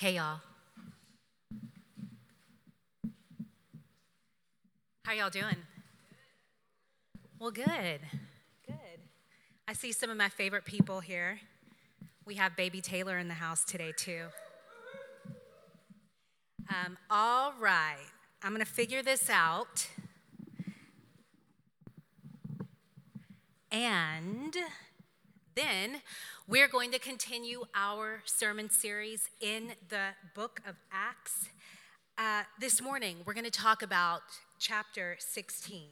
Hey, y'all. How y'all doing? Well, good. Good. I see some of my favorite people here. We have baby Taylor in the house today, too. Um, all right. I'm going to figure this out. And then we're going to continue our sermon series in the book of Acts. Uh, this morning, we're going to talk about chapter 16.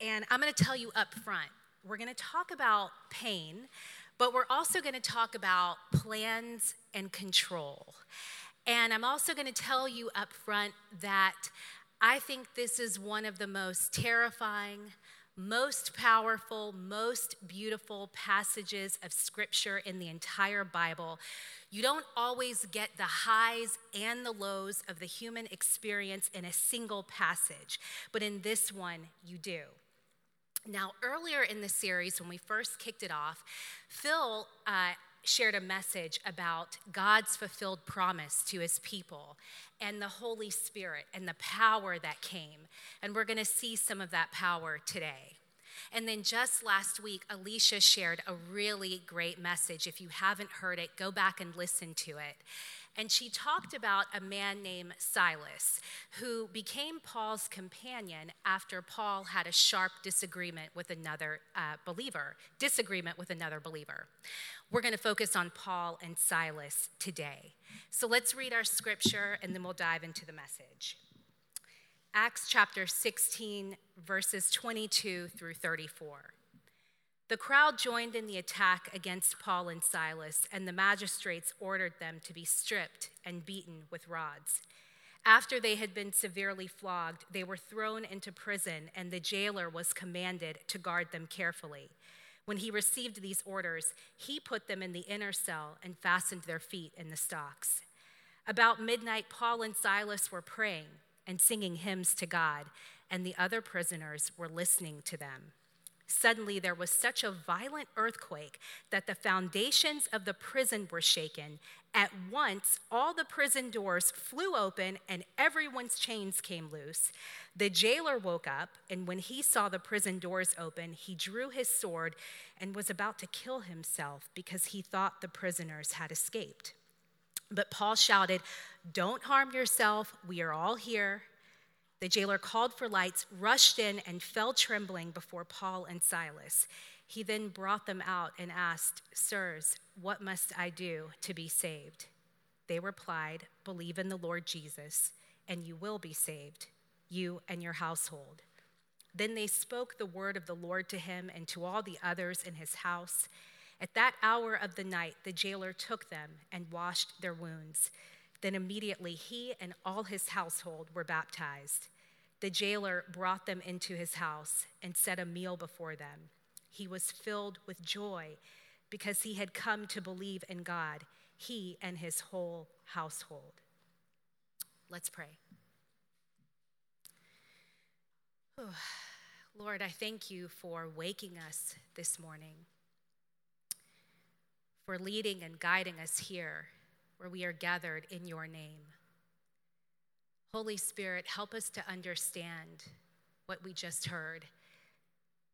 And I'm going to tell you up front we're going to talk about pain, but we're also going to talk about plans and control. And I'm also going to tell you up front that I think this is one of the most terrifying, most powerful, most beautiful passages of scripture in the entire Bible. You don't always get the highs and the lows of the human experience in a single passage, but in this one, you do. Now, earlier in the series, when we first kicked it off, Phil uh, shared a message about God's fulfilled promise to his people and the Holy Spirit and the power that came. And we're going to see some of that power today. And then just last week, Alicia shared a really great message. If you haven't heard it, go back and listen to it. And she talked about a man named Silas who became Paul's companion after Paul had a sharp disagreement with another uh, believer, disagreement with another believer. We're going to focus on Paul and Silas today. So let's read our scripture and then we'll dive into the message. Acts chapter 16, verses 22 through 34. The crowd joined in the attack against Paul and Silas, and the magistrates ordered them to be stripped and beaten with rods. After they had been severely flogged, they were thrown into prison, and the jailer was commanded to guard them carefully. When he received these orders, he put them in the inner cell and fastened their feet in the stocks. About midnight, Paul and Silas were praying and singing hymns to God, and the other prisoners were listening to them. Suddenly, there was such a violent earthquake that the foundations of the prison were shaken. At once, all the prison doors flew open and everyone's chains came loose. The jailer woke up, and when he saw the prison doors open, he drew his sword and was about to kill himself because he thought the prisoners had escaped. But Paul shouted, Don't harm yourself. We are all here. The jailer called for lights, rushed in, and fell trembling before Paul and Silas. He then brought them out and asked, Sirs, what must I do to be saved? They replied, Believe in the Lord Jesus, and you will be saved, you and your household. Then they spoke the word of the Lord to him and to all the others in his house. At that hour of the night, the jailer took them and washed their wounds. Then immediately he and all his household were baptized. The jailer brought them into his house and set a meal before them. He was filled with joy because he had come to believe in God, he and his whole household. Let's pray. Lord, I thank you for waking us this morning, for leading and guiding us here where we are gathered in your name. Holy Spirit, help us to understand what we just heard.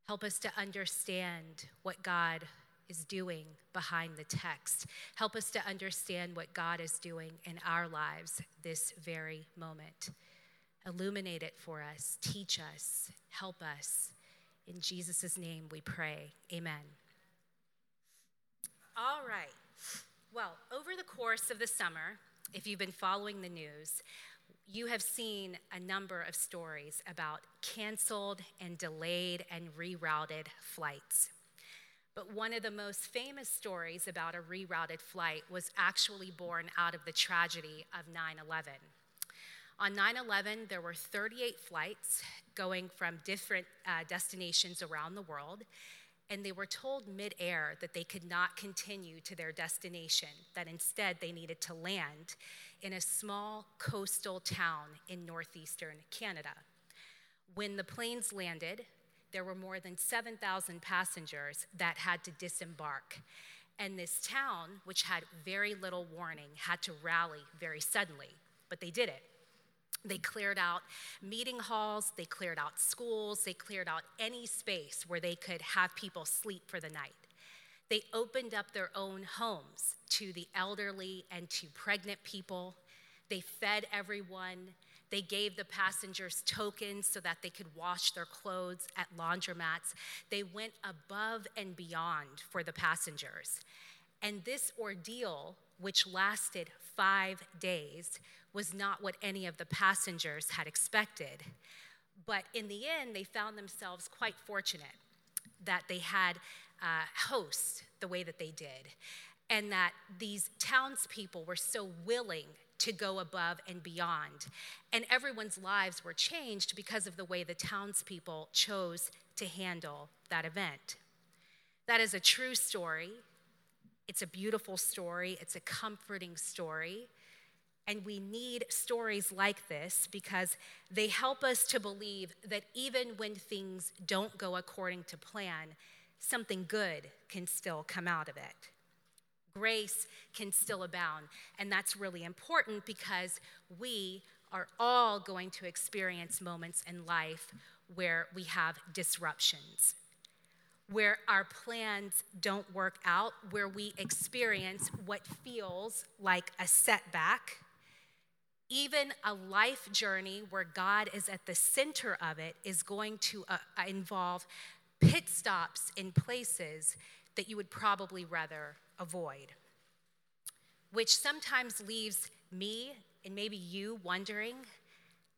Help us to understand what God is doing behind the text. Help us to understand what God is doing in our lives this very moment. Illuminate it for us, teach us, help us. In Jesus' name we pray. Amen. All right. Well, over the course of the summer, if you've been following the news, you have seen a number of stories about canceled and delayed and rerouted flights. But one of the most famous stories about a rerouted flight was actually born out of the tragedy of 9 11. On 9 11, there were 38 flights going from different uh, destinations around the world, and they were told midair that they could not continue to their destination, that instead they needed to land in a small coastal town in northeastern Canada. When the planes landed, there were more than 7,000 passengers that had to disembark. And this town, which had very little warning, had to rally very suddenly, but they did it. They cleared out meeting halls, they cleared out schools, they cleared out any space where they could have people sleep for the night. They opened up their own homes to the elderly and to pregnant people. They fed everyone. They gave the passengers tokens so that they could wash their clothes at laundromats. They went above and beyond for the passengers. And this ordeal, which lasted five days, was not what any of the passengers had expected. But in the end, they found themselves quite fortunate that they had uh, hosts the way that they did, and that these townspeople were so willing to go above and beyond. And everyone's lives were changed because of the way the townspeople chose to handle that event. That is a true story. It's a beautiful story. It's a comforting story. And we need stories like this because they help us to believe that even when things don't go according to plan, something good can still come out of it. Grace can still abound. And that's really important because we are all going to experience moments in life where we have disruptions, where our plans don't work out, where we experience what feels like a setback. Even a life journey where God is at the center of it is going to uh, involve pit stops in places that you would probably rather avoid, which sometimes leaves me and maybe you wondering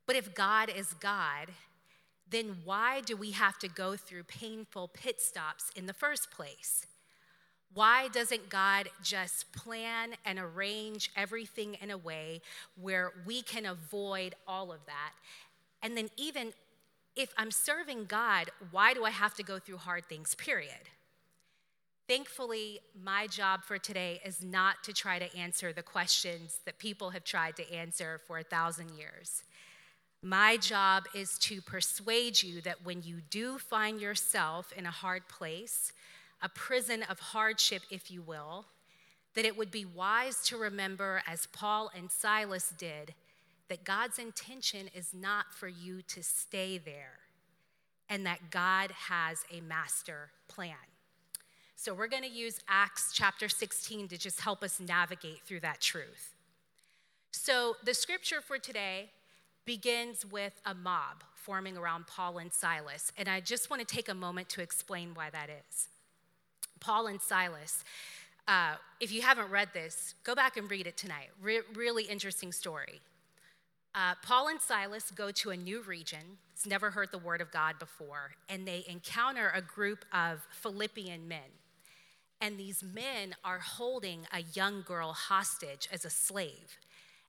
but if God is God, then why do we have to go through painful pit stops in the first place? Why doesn't God just plan and arrange everything in a way where we can avoid all of that? And then, even if I'm serving God, why do I have to go through hard things, period? Thankfully, my job for today is not to try to answer the questions that people have tried to answer for a thousand years. My job is to persuade you that when you do find yourself in a hard place, a prison of hardship, if you will, that it would be wise to remember, as Paul and Silas did, that God's intention is not for you to stay there and that God has a master plan. So we're going to use Acts chapter 16 to just help us navigate through that truth. So the scripture for today begins with a mob forming around Paul and Silas, and I just want to take a moment to explain why that is. Paul and Silas, uh, if you haven't read this, go back and read it tonight. Re- really interesting story. Uh, Paul and Silas go to a new region. It's never heard the word of God before, and they encounter a group of Philippian men. And these men are holding a young girl hostage as a slave.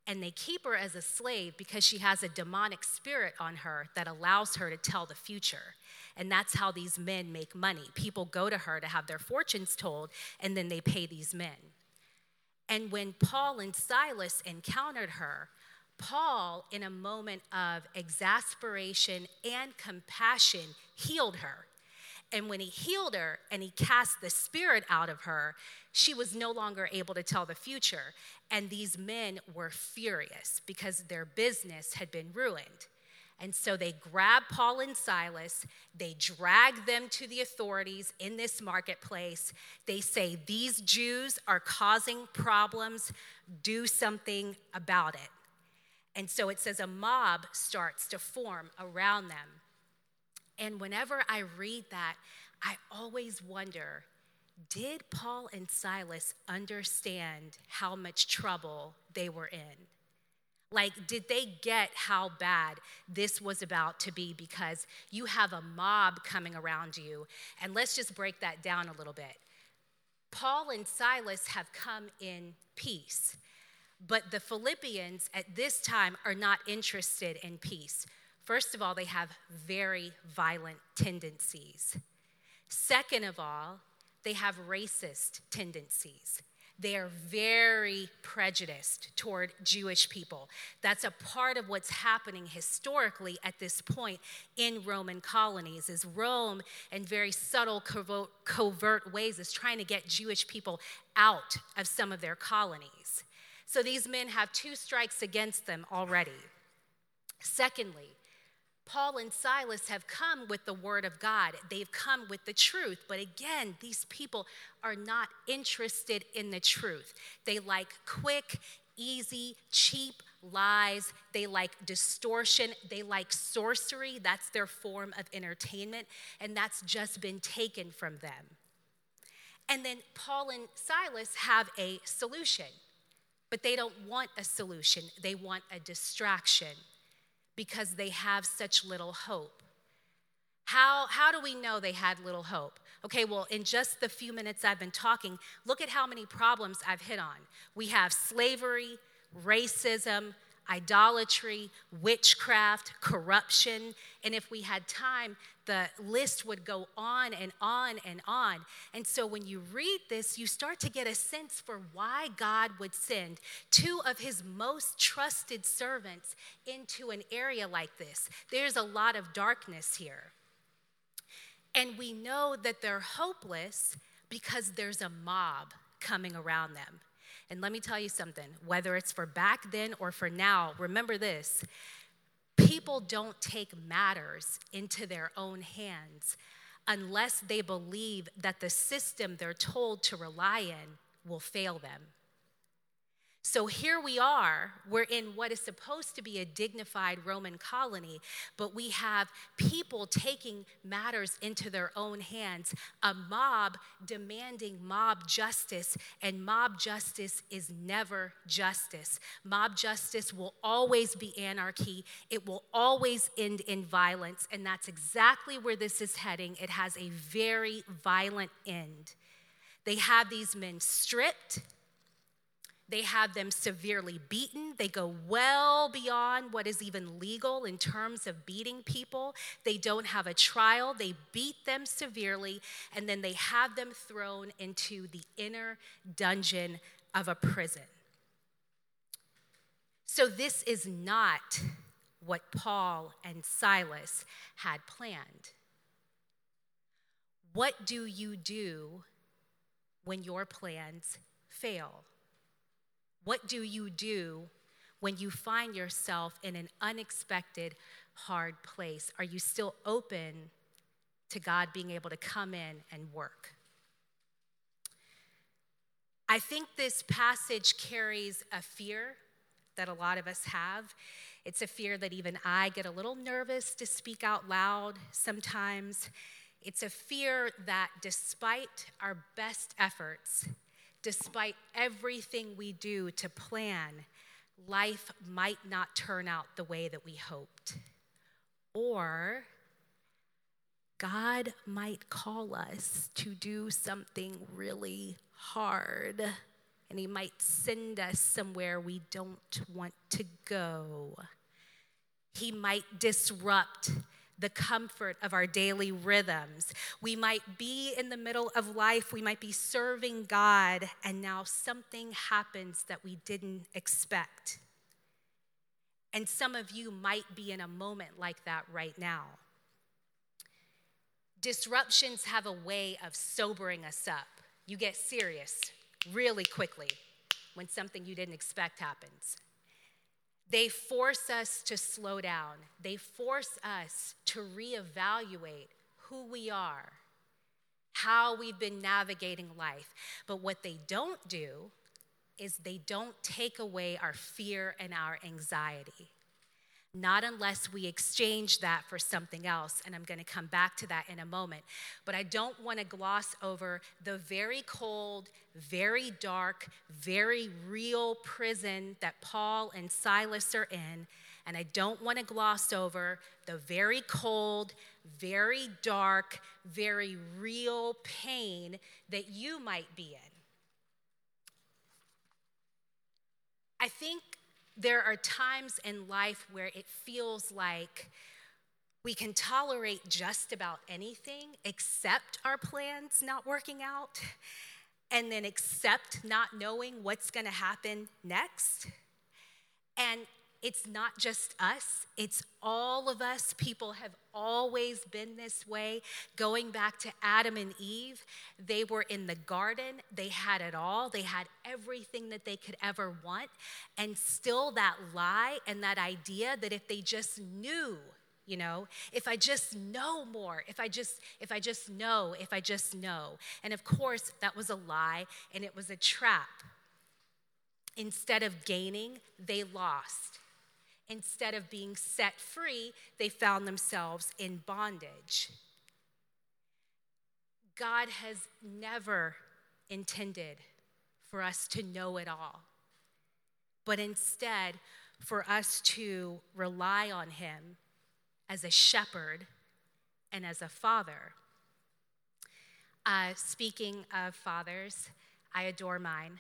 And they keep her as a slave because she has a demonic spirit on her that allows her to tell the future. And that's how these men make money. People go to her to have their fortunes told, and then they pay these men. And when Paul and Silas encountered her, Paul, in a moment of exasperation and compassion, healed her. And when he healed her and he cast the spirit out of her, she was no longer able to tell the future. And these men were furious because their business had been ruined. And so they grab Paul and Silas, they drag them to the authorities in this marketplace. They say, These Jews are causing problems, do something about it. And so it says a mob starts to form around them. And whenever I read that, I always wonder did Paul and Silas understand how much trouble they were in? Like, did they get how bad this was about to be? Because you have a mob coming around you. And let's just break that down a little bit. Paul and Silas have come in peace. But the Philippians at this time are not interested in peace. First of all, they have very violent tendencies. Second of all, they have racist tendencies. they are very prejudiced toward Jewish people. That's a part of what's happening historically at this point in Roman colonies is Rome in very subtle covert ways is trying to get Jewish people out of some of their colonies. So these men have two strikes against them already. Secondly, Paul and Silas have come with the word of God. They've come with the truth. But again, these people are not interested in the truth. They like quick, easy, cheap lies. They like distortion. They like sorcery. That's their form of entertainment. And that's just been taken from them. And then Paul and Silas have a solution, but they don't want a solution, they want a distraction because they have such little hope. How, how do we know they had little hope? Okay, well, in just the few minutes I've been talking, look at how many problems I've hit on. We have slavery, racism, idolatry, witchcraft, corruption. And if we had time, the list would go on and on and on. And so when you read this, you start to get a sense for why God would send two of his most trusted servants into an area like this. There's a lot of darkness here. And we know that they're hopeless because there's a mob coming around them. And let me tell you something whether it's for back then or for now, remember this people don't take matters into their own hands unless they believe that the system they're told to rely in will fail them. So here we are, we're in what is supposed to be a dignified Roman colony, but we have people taking matters into their own hands, a mob demanding mob justice, and mob justice is never justice. Mob justice will always be anarchy, it will always end in violence, and that's exactly where this is heading. It has a very violent end. They have these men stripped they have them severely beaten. They go well beyond what is even legal in terms of beating people. They don't have a trial. They beat them severely, and then they have them thrown into the inner dungeon of a prison. So, this is not what Paul and Silas had planned. What do you do when your plans fail? What do you do when you find yourself in an unexpected, hard place? Are you still open to God being able to come in and work? I think this passage carries a fear that a lot of us have. It's a fear that even I get a little nervous to speak out loud sometimes. It's a fear that despite our best efforts, despite everything we do to plan, life might not turn out the way that we hoped. Or God might call us to do something really hard, and He might send us somewhere we don't want to go. He might disrupt the comfort of our daily rhythms. We might be in the middle of life, we might be serving God, and now something happens that we didn't expect. And some of you might be in a moment like that right now. Disruptions have a way of sobering us up. You get serious really quickly when something you didn't expect happens. They force us to slow down. They force us to reevaluate who we are, how we've been navigating life. But what they don't do is they don't take away our fear and our anxiety not unless we exchange that for something else. And I'm going to come back to that in a moment. But I don't want to gloss over the very cold, very dark, very real prison that Paul and Silas are in. And I don't want to gloss over the very cold, very dark, very real pain that you might be in. I think there are times in life where it feels like we can tolerate just about anything except our plans not working out. and then accept not knowing what's going to happen next. And it's not just us, it's all of us. People have always been this way. Going back to Adam and Eve, they were in the garden, they had it all, they had everything that they could ever want. And still, that lie and that idea that if they just knew, you know if i just know more if i just if i just know if i just know and of course that was a lie and it was a trap instead of gaining they lost instead of being set free, they found themselves in bondage. God has never intended for us to know it all, but instead for us to rely on Him as a shepherd and as a father. Uh, speaking of fathers, I adore mine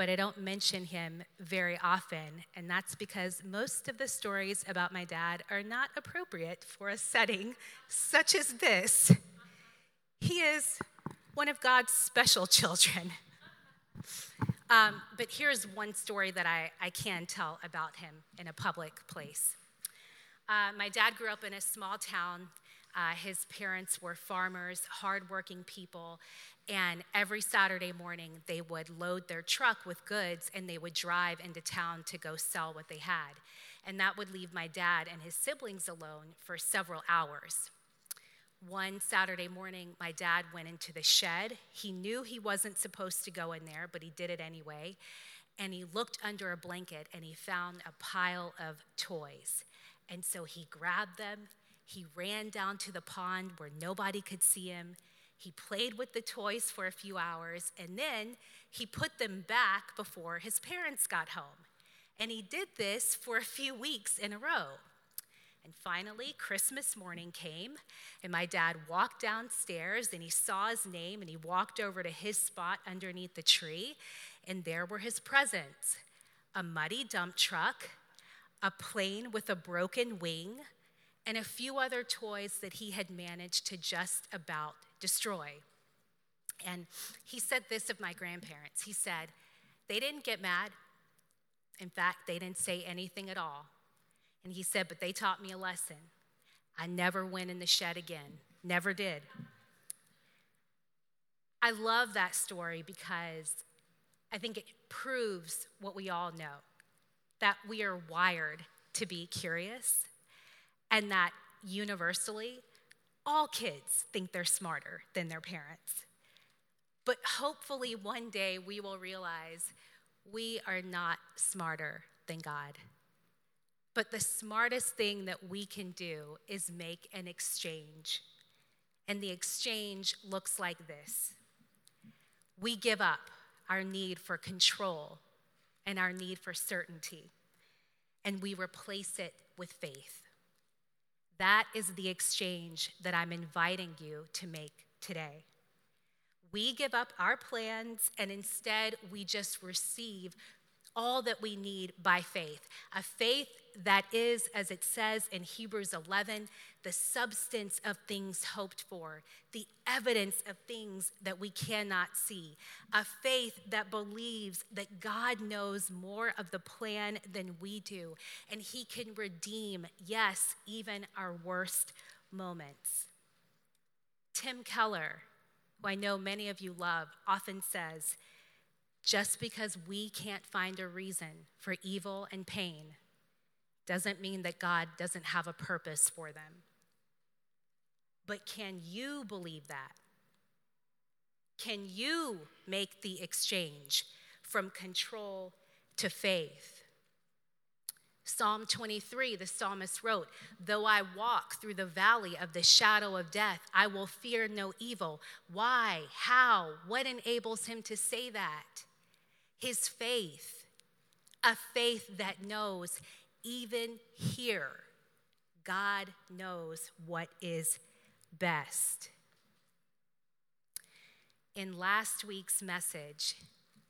but I don't mention him very often. And that's because most of the stories about my dad are not appropriate for a setting such as this. He is one of God's special children. Um, but here's one story that I, I can tell about him in a public place. Uh, my dad grew up in a small town. Uh, his parents were farmers, hardworking people, and every Saturday morning, they would load their truck with goods and they would drive into town to go sell what they had. And that would leave my dad and his siblings alone for several hours. One Saturday morning, my dad went into the shed. He knew he wasn't supposed to go in there, but he did it anyway. And he looked under a blanket and he found a pile of toys. And so he grabbed them. He ran down to the pond where nobody could see him. He played with the toys for a few hours, and then he put them back before his parents got home. And he did this for a few weeks in a row. And finally, Christmas morning came, and my dad walked downstairs and he saw his name and he walked over to his spot underneath the tree, and there were his presents a muddy dump truck, a plane with a broken wing, and a few other toys that he had managed to just about destroy. And he said this of my grandparents. He said, they didn't get mad. In fact, they didn't say anything at all. And he said, but they taught me a lesson. I never went in the shed again, never did. I love that story because I think it proves what we all know that we are wired to be curious, and that universally, all kids think they're smarter than their parents. But hopefully, one day we will realize we are not smarter than God. But the smartest thing that we can do is make an exchange. And the exchange looks like this we give up our need for control and our need for certainty, and we replace it with faith. That is the exchange that I'm inviting you to make today. We give up our plans and instead we just receive all that we need by faith. A faith that is, as it says in Hebrews 11, the substance of things hoped for, the evidence of things that we cannot see. A faith that believes that God knows more of the plan than we do, and He can redeem, yes, even our worst moments. Tim Keller, who I know many of you love, often says, just because we can't find a reason for evil and pain doesn't mean that God doesn't have a purpose for them. But can you believe that? Can you make the exchange from control to faith? Psalm 23, the psalmist wrote, Though I walk through the valley of the shadow of death, I will fear no evil. Why? How? What enables him to say that? His faith, a faith that knows even here, God knows what is best. In last week's message,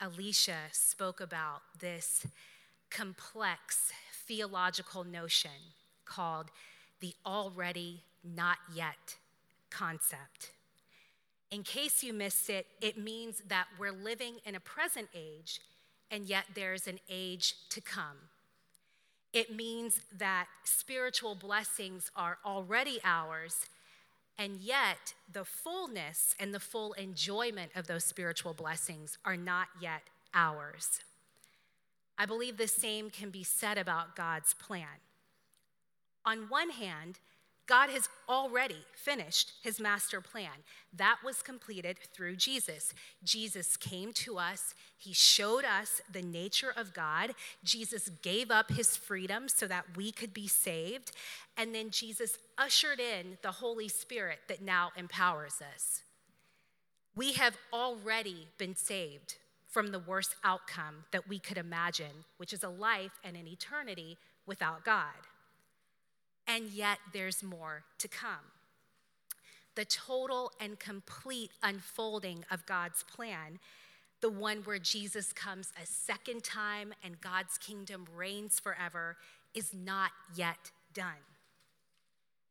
Alicia spoke about this complex theological notion called the already not yet concept. In case you missed it, it means that we're living in a present age, and yet there's an age to come. It means that spiritual blessings are already ours, and yet the fullness and the full enjoyment of those spiritual blessings are not yet ours. I believe the same can be said about God's plan. On one hand, God has already finished his master plan. That was completed through Jesus. Jesus came to us, he showed us the nature of God. Jesus gave up his freedom so that we could be saved. And then Jesus ushered in the Holy Spirit that now empowers us. We have already been saved from the worst outcome that we could imagine, which is a life and an eternity without God and yet there's more to come. The total and complete unfolding of God's plan, the one where Jesus comes a second time and God's kingdom reigns forever, is not yet done.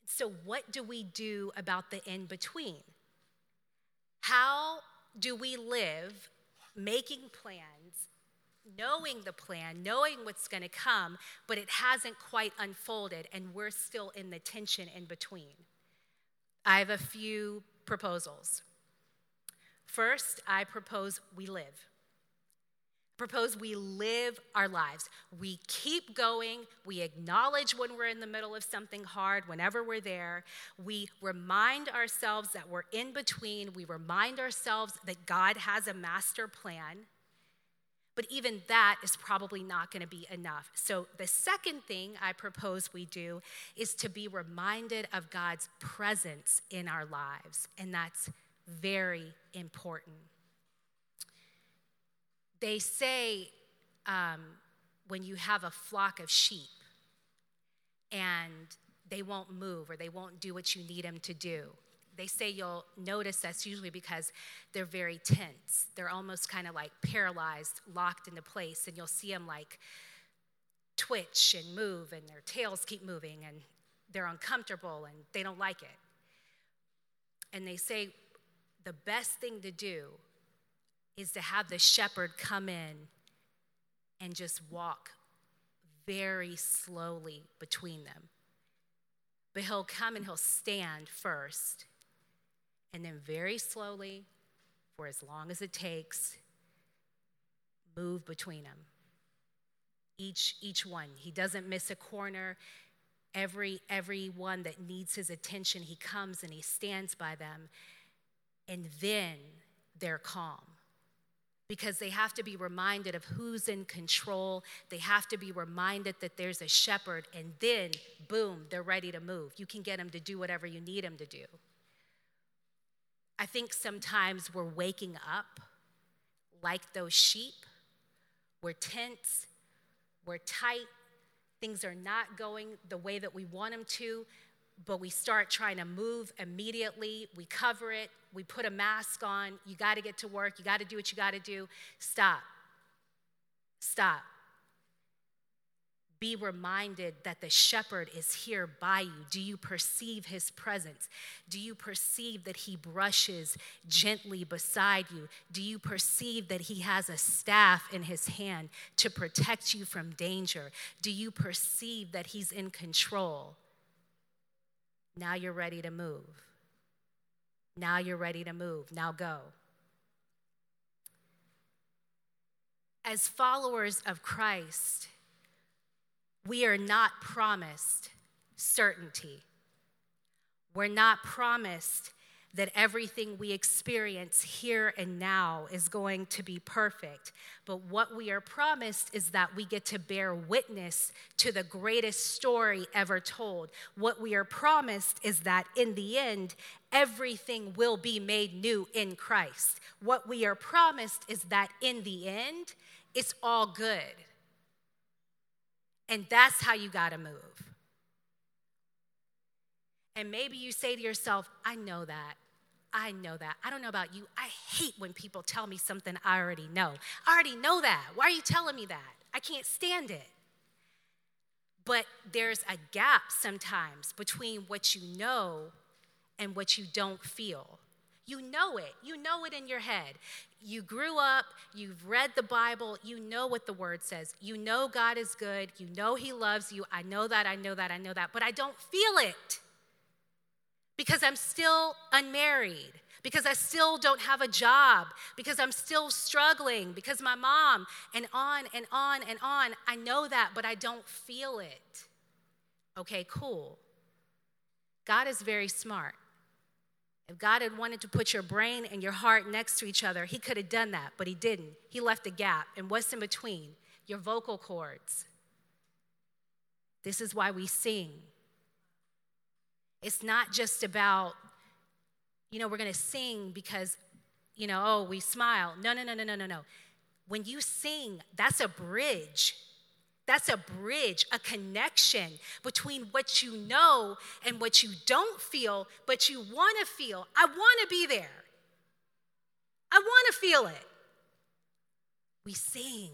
So, what do we do about the in between? How do we live making plans knowing the plan, knowing what's going to come, but it hasn't quite unfolded, and we're still in the tension in between. I have a few proposals. First, I propose we live. Propose we live our lives. We keep going. We acknowledge when we're in the middle of something hard, whenever we're there. We remind ourselves that we're in between. We remind ourselves that God has a master plan but even that is probably not going to be enough. So, the second thing I propose we do is to be reminded of God's presence in our lives, and that's very important. They say um, when you have a flock of sheep and they won't move or they won't do what you need them to do, they say you'll notice that's usually because they're very tense. They're almost kind of like paralyzed, locked into place, and you'll see them like twitch and move, and their tails keep moving, and they're uncomfortable and they don't like it. And they say the best thing to do is to have the shepherd come in and just walk very slowly between them. But he'll come and he'll stand first and then very slowly, for as long as it takes, move between them. Each, each one. He doesn't miss a corner. Every, every one that needs his attention, he comes and he stands by them. And then they're calm because they have to be reminded of who's in control. They have to be reminded that there's a shepherd, and then, boom, they're ready to move. You can get them to do whatever you need them to do. I think sometimes we're waking up like those sheep. We're tense, we're tight, things are not going the way that we want them to, but we start trying to move immediately. We cover it, we put a mask on. You got to get to work, you got to do what you got to do. Stop. Stop be reminded that the shepherd is here by you? Do you perceive his presence? Do you perceive that he brushes gently beside you? Do you perceive that he has a staff in his hand to protect you from danger? Do you perceive that he's in control? Now you're ready to move. Now you're ready to move. Now go. As followers of Christ, we are not promised certainty. We're not promised that everything we experience here and now is going to be perfect. But what we are promised is that we get to bear witness to the greatest story ever told. What we are promised is that in the end, everything will be made new in Christ. What we are promised is that in the end, it's all good. And that's how you got to move. And maybe you say to yourself, I know that. I know that. I don't know about you. I hate when people tell me something I already know. I already know that. Why are you telling me that? I can't stand it. But there's a gap sometimes between what you know and what you don't feel. You know it. You know it in your head. You grew up, you've read the Bible, you know what the word says. You know God is good, you know He loves you. I know that, I know that, I know that, but I don't feel it because I'm still unmarried, because I still don't have a job, because I'm still struggling, because my mom, and on and on and on. I know that, but I don't feel it. Okay, cool. God is very smart. If God had wanted to put your brain and your heart next to each other, He could have done that, but He didn't. He left a gap. And what's in between? Your vocal cords. This is why we sing. It's not just about, you know, we're going to sing because, you know, oh, we smile. No, no, no, no, no, no, no. When you sing, that's a bridge that's a bridge, a connection between what you know and what you don't feel, but you want to feel. I want to be there. I want to feel it. We sing.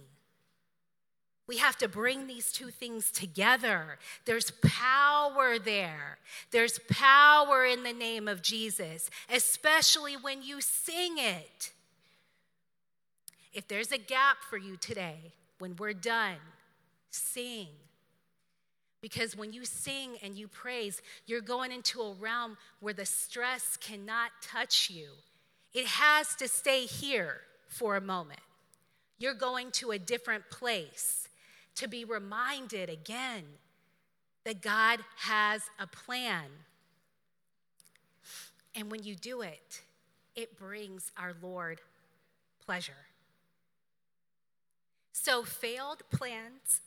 We have to bring these two things together. There's power there. There's power in the name of Jesus, especially when you sing it. If there's a gap for you today, when we're done, Sing. Because when you sing and you praise, you're going into a realm where the stress cannot touch you. It has to stay here for a moment. You're going to a different place to be reminded again that God has a plan. And when you do it, it brings our Lord pleasure. So, failed plans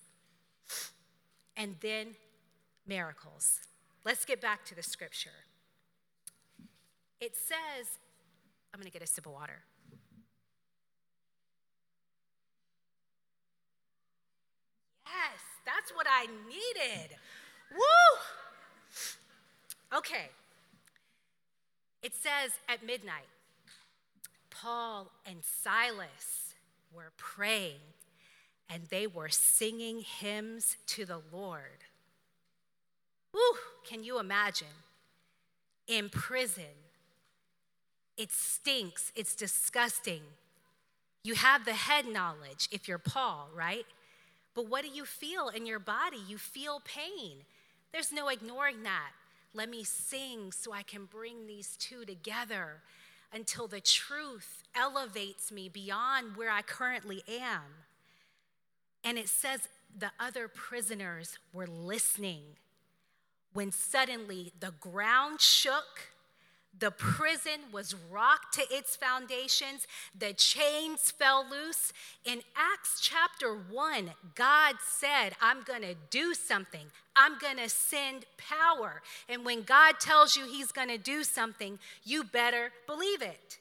and then miracles. Let's get back to the scripture. It says, I'm going to get a sip of water. Yes, that's what I needed. Woo! Okay. It says at midnight, Paul and Silas were praying and they were singing hymns to the Lord. Can you imagine? In prison, it stinks, it's disgusting. You have the head knowledge if you're Paul, right? But what do you feel in your body? You feel pain. There's no ignoring that. Let me sing so I can bring these two together until the truth elevates me beyond where I currently am. And it says the other prisoners were listening when suddenly the ground shook. The prison was rocked to its foundations. The chains fell loose. In Acts chapter 1, God said, I'm going to do something. I'm going to send power. And when God tells you He's going to do something, you better believe it.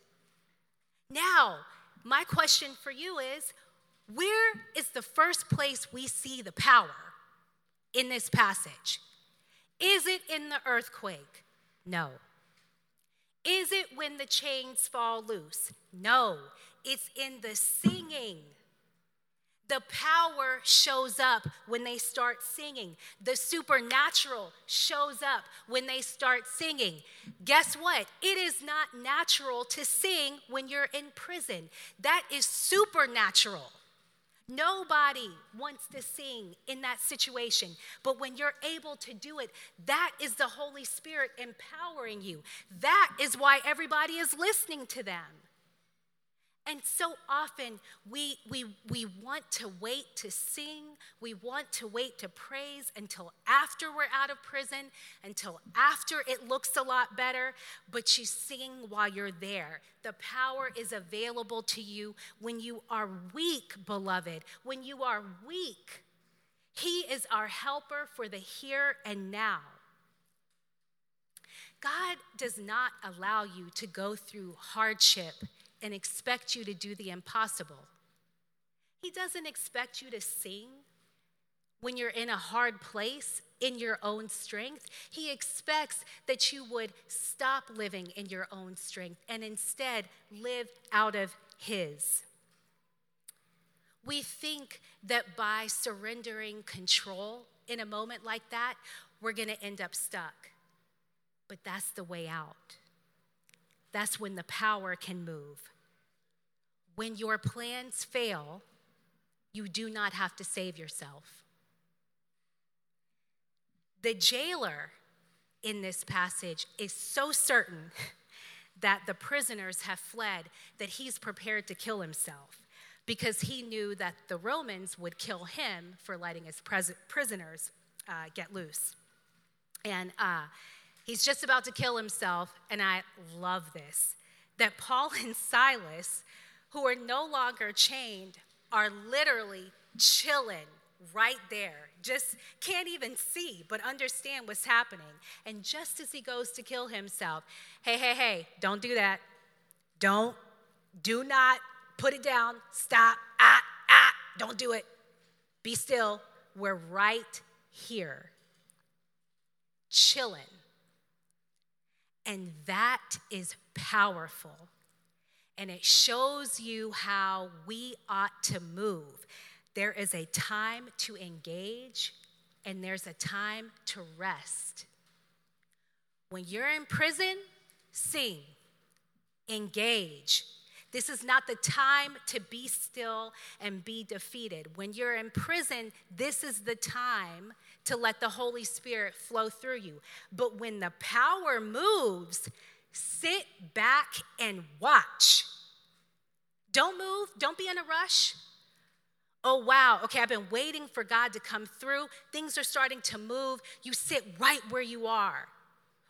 Now, my question for you is where is the first place we see the power in this passage? Is it in the earthquake? No. Is it when the chains fall loose? No. It's in the singing. The power shows up when they start singing. The supernatural shows up when they start singing. Guess what? It is not natural to sing when you're in prison. That is supernatural. Nobody wants to sing in that situation. But when you're able to do it, that is the Holy Spirit empowering you. That is why everybody is listening to them. And so often we, we, we want to wait to sing, we want to wait to praise until after we're out of prison, until after it looks a lot better, but you sing while you're there. The power is available to you when you are weak, beloved. When you are weak, He is our helper for the here and now. God does not allow you to go through hardship and expect you to do the impossible. He doesn't expect you to sing when you're in a hard place in your own strength. He expects that you would stop living in your own strength and instead live out of His. We think that by surrendering control in a moment like that, we're going to end up stuck. But that's the way out. That's when the power can move. When your plans fail, you do not have to save yourself. The jailer in this passage is so certain that the prisoners have fled that he's prepared to kill himself because he knew that the Romans would kill him for letting his pres- prisoners uh, get loose. And uh, he's just about to kill himself, and I love this that Paul and Silas, who are no longer chained, are literally chilling right there. Just can't even see, but understand what's happening. And just as he goes to kill himself, hey, hey, hey, don't do that. Don't, do not put it down. Stop. Ah, ah, don't do it. Be still. We're right here, chilling. And that is powerful. And it shows you how we ought to move. There is a time to engage, and there's a time to rest. When you're in prison, sing, engage. This is not the time to be still and be defeated. When you're in prison, this is the time to let the Holy Spirit flow through you. But when the power moves, sit back and watch. Don't move, don't be in a rush. Oh, wow, okay, I've been waiting for God to come through. Things are starting to move. You sit right where you are,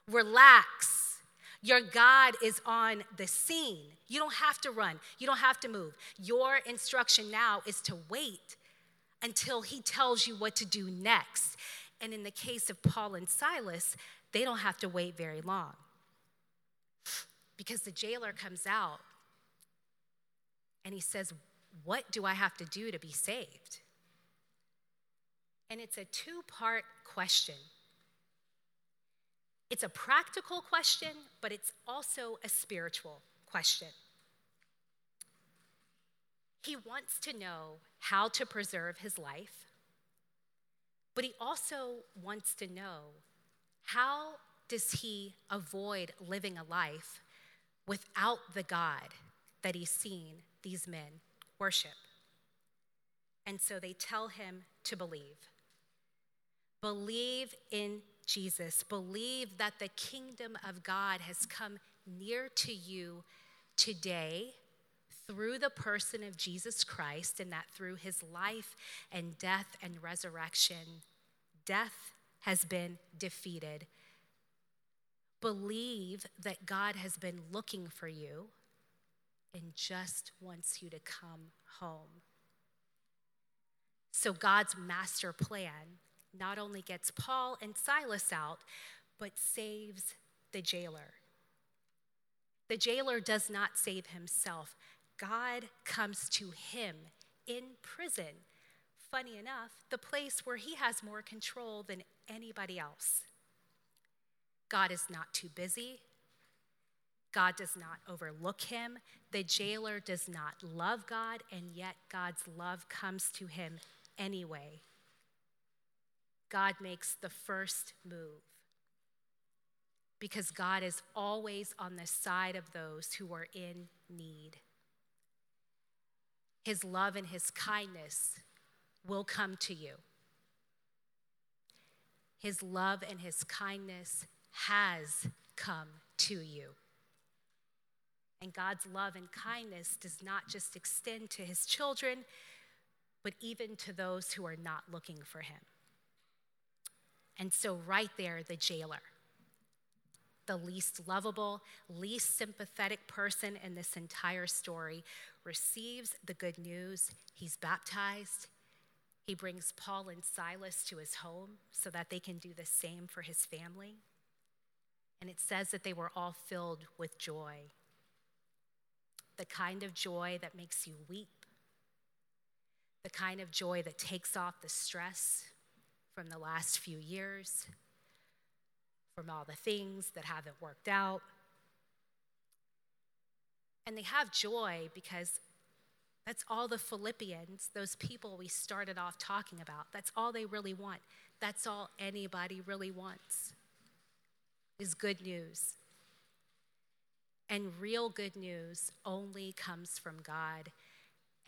relax. Your God is on the scene. You don't have to run, you don't have to move. Your instruction now is to wait until He tells you what to do next. And in the case of Paul and Silas, they don't have to wait very long because the jailer comes out and he says, what do I have to do to be saved? And it's a two part question. It's a practical question, but it's also a spiritual question. He wants to know how to preserve his life, but he also wants to know how does he avoid living a life without the God that he's seen these men worship. And so they tell him to believe. Believe in Jesus. Believe that the kingdom of God has come near to you today through the person of Jesus Christ, and that through his life and death and resurrection, death has been defeated. Believe that God has been looking for you and just wants you to come home. So God's master plan not only gets Paul and Silas out, but saves the jailer. The jailer does not save himself, God comes to him in prison. Funny enough, the place where he has more control than anybody else. God is not too busy. God does not overlook him. The jailer does not love God, and yet God's love comes to him anyway. God makes the first move because God is always on the side of those who are in need. His love and his kindness will come to you. His love and his kindness has come to you. And God's love and kindness does not just extend to his children, but even to those who are not looking for him. And so, right there, the jailer, the least lovable, least sympathetic person in this entire story, receives the good news. He's baptized. He brings Paul and Silas to his home so that they can do the same for his family. And it says that they were all filled with joy the kind of joy that makes you weep, the kind of joy that takes off the stress from the last few years, from all the things that haven't worked out. And they have joy because that's all the Philippians, those people we started off talking about, that's all they really want. That's all anybody really wants is good news. And real good news only comes from God,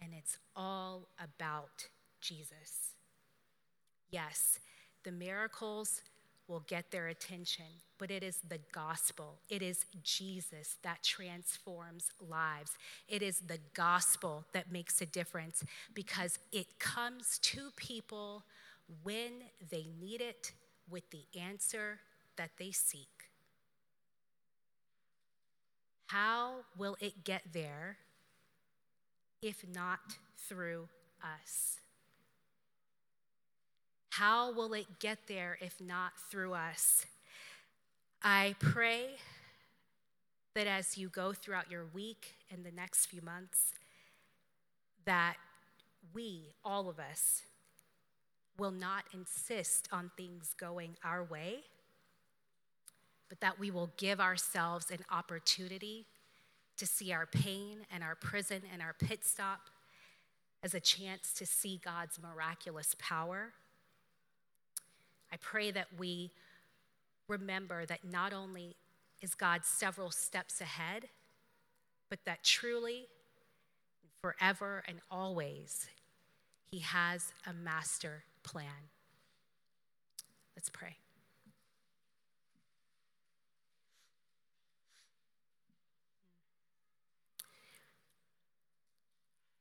and it's all about Jesus. Yes, the miracles will get their attention, but it is the gospel. It is Jesus that transforms lives. It is the gospel that makes a difference because it comes to people when they need it with the answer that they seek. How will it get there if not through us? How will it get there if not through us? I pray that as you go throughout your week and the next few months, that we, all of us, will not insist on things going our way, but that we will give ourselves an opportunity to see our pain and our prison and our pit stop as a chance to see God's miraculous power. I pray that we remember that not only is God several steps ahead, but that truly, forever and always, He has a master plan. Let's pray.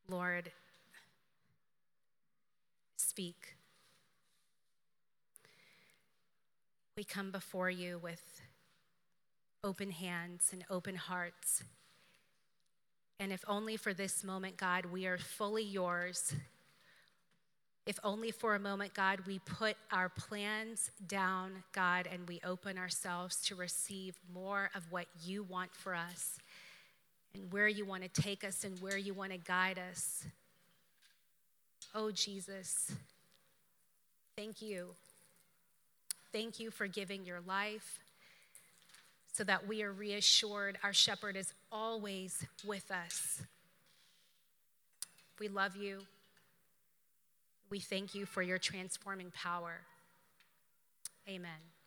Lord, speak. We come before you with open hands and open hearts. And if only for this moment, God, we are fully yours. If only for a moment, God, we put our plans down, God, and we open ourselves to receive more of what you want for us and where you want to take us and where you want to guide us. Oh, Jesus, thank you. Thank you for giving your life so that we are reassured our shepherd is always with us. We love you. We thank you for your transforming power. Amen.